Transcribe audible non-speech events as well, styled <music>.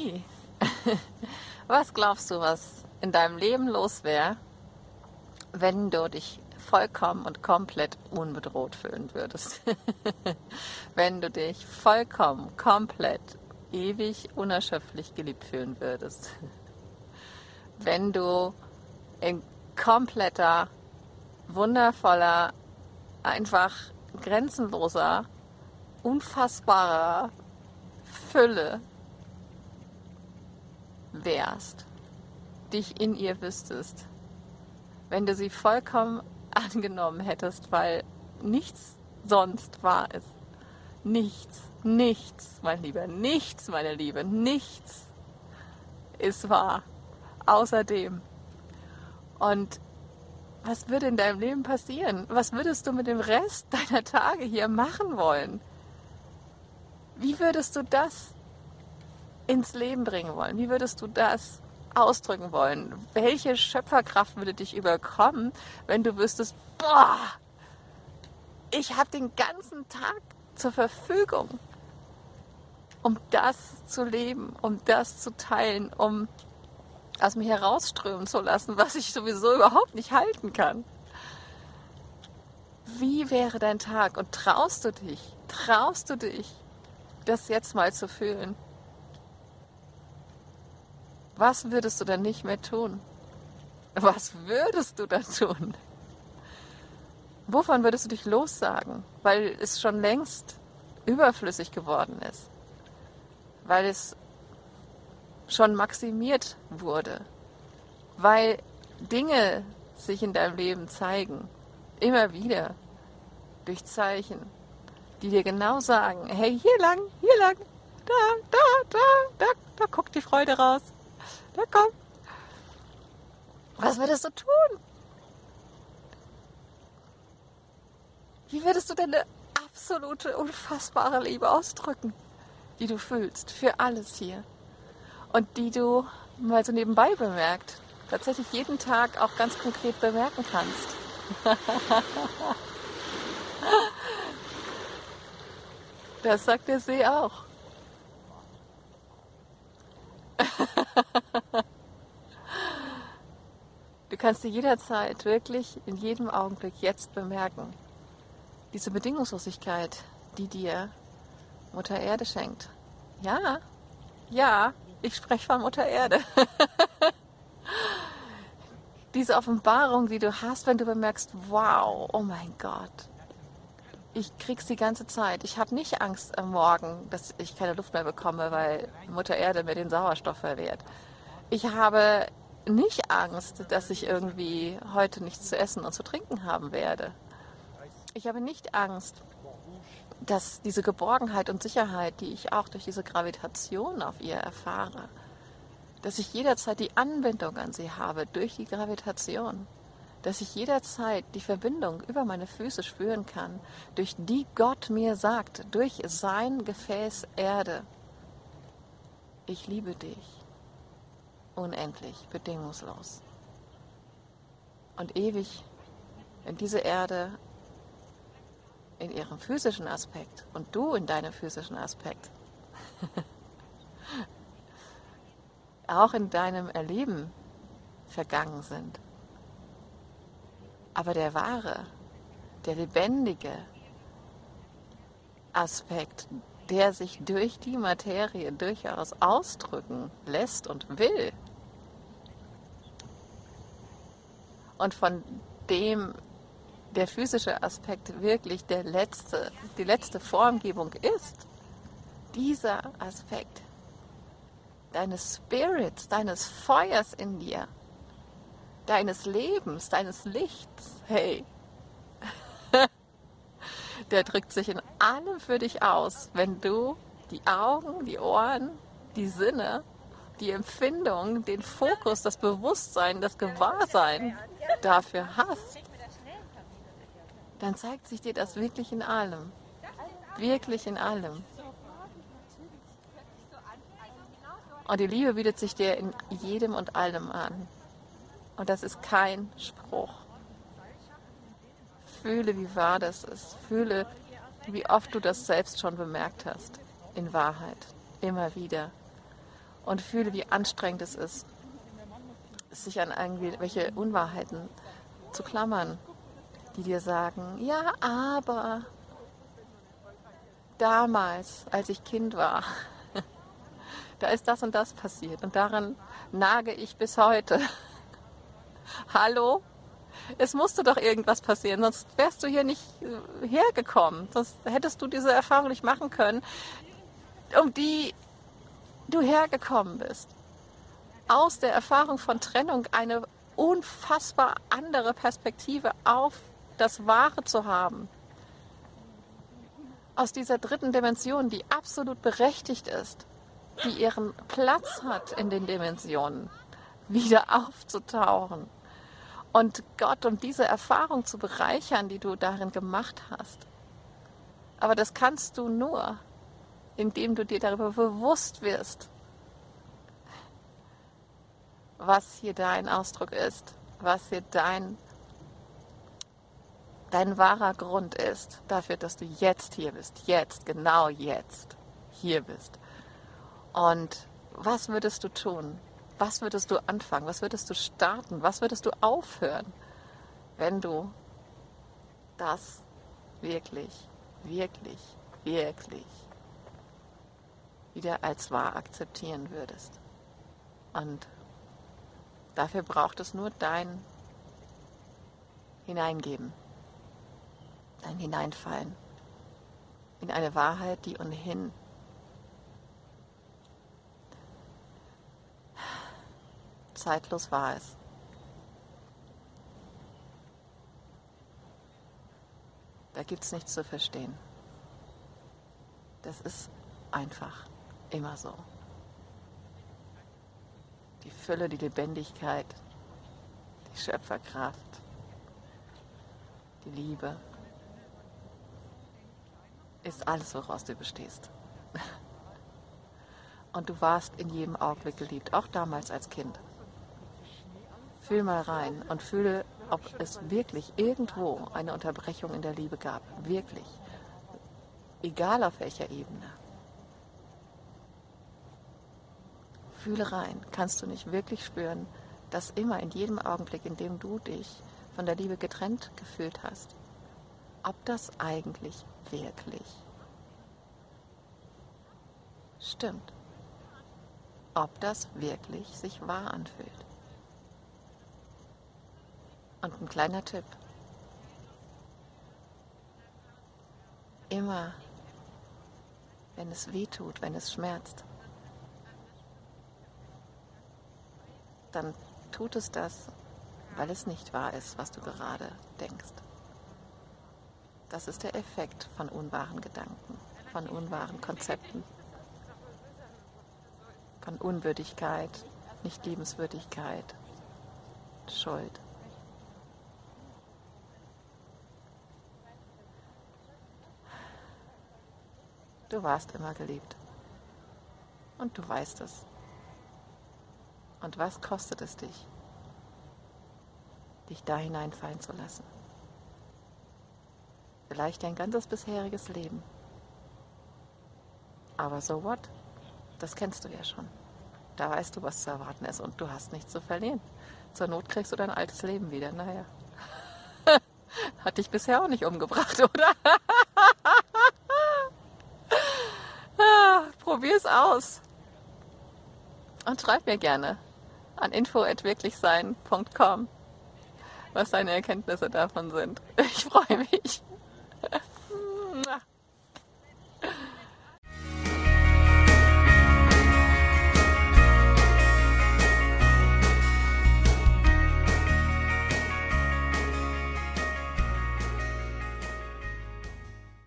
nie. <laughs> Was glaubst du, was in deinem Leben los wäre, wenn du dich vollkommen und komplett unbedroht fühlen würdest? <laughs> wenn du dich vollkommen, komplett, ewig, unerschöpflich geliebt fühlen würdest? <laughs> wenn du in kompletter, wundervoller, einfach grenzenloser, unfassbarer Fülle wärst, dich in ihr wüsstest, wenn du sie vollkommen <laughs> angenommen hättest, weil nichts sonst wahr ist. Nichts, nichts, mein Lieber, nichts, meine Liebe, nichts ist wahr. Außerdem. Und was würde in deinem Leben passieren? Was würdest du mit dem Rest <laughs> deiner Tage hier machen wollen? Wie würdest du das ins Leben bringen wollen? Wie würdest du das ausdrücken wollen? Welche Schöpferkraft würde dich überkommen, wenn du wüsstest, boah, ich habe den ganzen Tag zur Verfügung, um das zu leben, um das zu teilen, um aus mir herausströmen zu lassen, was ich sowieso überhaupt nicht halten kann. Wie wäre dein Tag? Und traust du dich, traust du dich, das jetzt mal zu fühlen? Was würdest du dann nicht mehr tun? Was würdest du dann tun? Wovon würdest du dich lossagen? Weil es schon längst überflüssig geworden ist. Weil es schon maximiert wurde, weil Dinge sich in deinem Leben zeigen, immer wieder durch Zeichen, die dir genau sagen, hey, hier lang, hier lang, da, da, da, da, da guckt die Freude raus, da komm. Was würdest du tun? Wie würdest du deine absolute, unfassbare Liebe ausdrücken, die du fühlst für alles hier? und die du mal so nebenbei bemerkt, tatsächlich jeden Tag auch ganz konkret bemerken kannst. <laughs> das sagt der See auch. Du kannst dir jederzeit, wirklich in jedem Augenblick jetzt bemerken, diese Bedingungslosigkeit, die dir Mutter Erde schenkt. Ja, ja, ich spreche von Mutter Erde. <laughs> Diese Offenbarung, die du hast, wenn du bemerkst, wow, oh mein Gott, ich krieg's die ganze Zeit. Ich habe nicht Angst am Morgen, dass ich keine Luft mehr bekomme, weil Mutter Erde mir den Sauerstoff verwehrt. Ich habe nicht Angst, dass ich irgendwie heute nichts zu essen und zu trinken haben werde. Ich habe nicht Angst, dass diese Geborgenheit und Sicherheit, die ich auch durch diese Gravitation auf ihr erfahre, dass ich jederzeit die Anbindung an sie habe durch die Gravitation, dass ich jederzeit die Verbindung über meine Füße spüren kann, durch die Gott mir sagt, durch sein Gefäß Erde, ich liebe dich unendlich, bedingungslos und ewig in diese Erde in ihrem physischen Aspekt und du in deinem physischen Aspekt. <laughs> auch in deinem Erleben vergangen sind. Aber der wahre, der lebendige Aspekt, der sich durch die Materie durchaus ausdrücken lässt und will, und von dem der physische Aspekt wirklich der letzte, die letzte Formgebung ist, dieser Aspekt deines Spirits, deines Feuers in dir, deines Lebens, deines Lichts, hey, <laughs> der drückt sich in allem für dich aus, wenn du die Augen, die Ohren, die Sinne, die Empfindung, den Fokus, das Bewusstsein, das Gewahrsein dafür hast dann zeigt sich dir das wirklich in allem. Wirklich in allem. Und die Liebe bietet sich dir in jedem und allem an. Und das ist kein Spruch. Fühle, wie wahr das ist. Fühle, wie oft du das selbst schon bemerkt hast. In Wahrheit. Immer wieder. und fühle, wie anstrengend es ist, sich an irgendwelche Unwahrheiten zu klammern, die dir sagen, ja, aber damals, als ich Kind war, <laughs> da ist das und das passiert und daran nage ich bis heute. Hallo? Es musste doch irgendwas passieren, sonst wärst du hier nicht äh, hergekommen. Sonst hättest du diese Erfahrung nicht machen können, um die du hergekommen bist. Aus der Erfahrung von Trennung eine unfassbar andere Perspektive auf das Wahre zu haben. Aus dieser dritten Dimension, die absolut berechtigt ist, die ihren Platz hat in den Dimensionen, wieder aufzutauchen. Und Gott, um diese Erfahrung zu bereichern, die du darin gemacht hast. Aber das kannst du nur, indem du dir darüber bewusst wirst, was hier dein Ausdruck ist, was hier dein, dein wahrer Grund ist dafür, dass du jetzt hier bist, jetzt, genau jetzt hier bist. Und was würdest du tun? Was würdest du anfangen? Was würdest du starten? Was würdest du aufhören, wenn du das wirklich, wirklich, wirklich wieder als wahr akzeptieren würdest? Und dafür braucht es nur dein Hineingeben, dein Hineinfallen in eine Wahrheit, die ohnehin zeitlos war es. Da gibt es nichts zu verstehen. Das ist einfach immer so. Die Fülle, die Lebendigkeit, die Schöpferkraft, die Liebe ist alles, woraus du bestehst. <laughs> Und du warst in jedem Augenblick geliebt, auch damals als Kind. Fühl mal rein und fühle, ob es wirklich irgendwo eine Unterbrechung in der Liebe gab. Wirklich. Egal auf welcher Ebene. Fühle rein. Kannst du nicht wirklich spüren, dass immer in jedem Augenblick, in dem du dich von der Liebe getrennt gefühlt hast, ob das eigentlich wirklich stimmt. Ob das wirklich sich wahr anfühlt. Und ein kleiner Tipp. Immer, wenn es weh tut, wenn es schmerzt, dann tut es das, weil es nicht wahr ist, was du gerade denkst. Das ist der Effekt von unwahren Gedanken, von unwahren Konzepten, von Unwürdigkeit, Nicht-Liebenswürdigkeit, Schuld. Du warst immer geliebt. Und du weißt es. Und was kostet es dich, dich da hineinfallen zu lassen? Vielleicht dein ganzes bisheriges Leben. Aber so what? Das kennst du ja schon. Da weißt du, was zu erwarten ist und du hast nichts zu verlieren. Zur Not kriegst du dein altes Leben wieder. Naja. <laughs> Hat dich bisher auch nicht umgebracht, <laughs> oder? Es aus. Und schreib mir gerne an info.wirklichsein.com, was deine Erkenntnisse davon sind. Ich freue mich.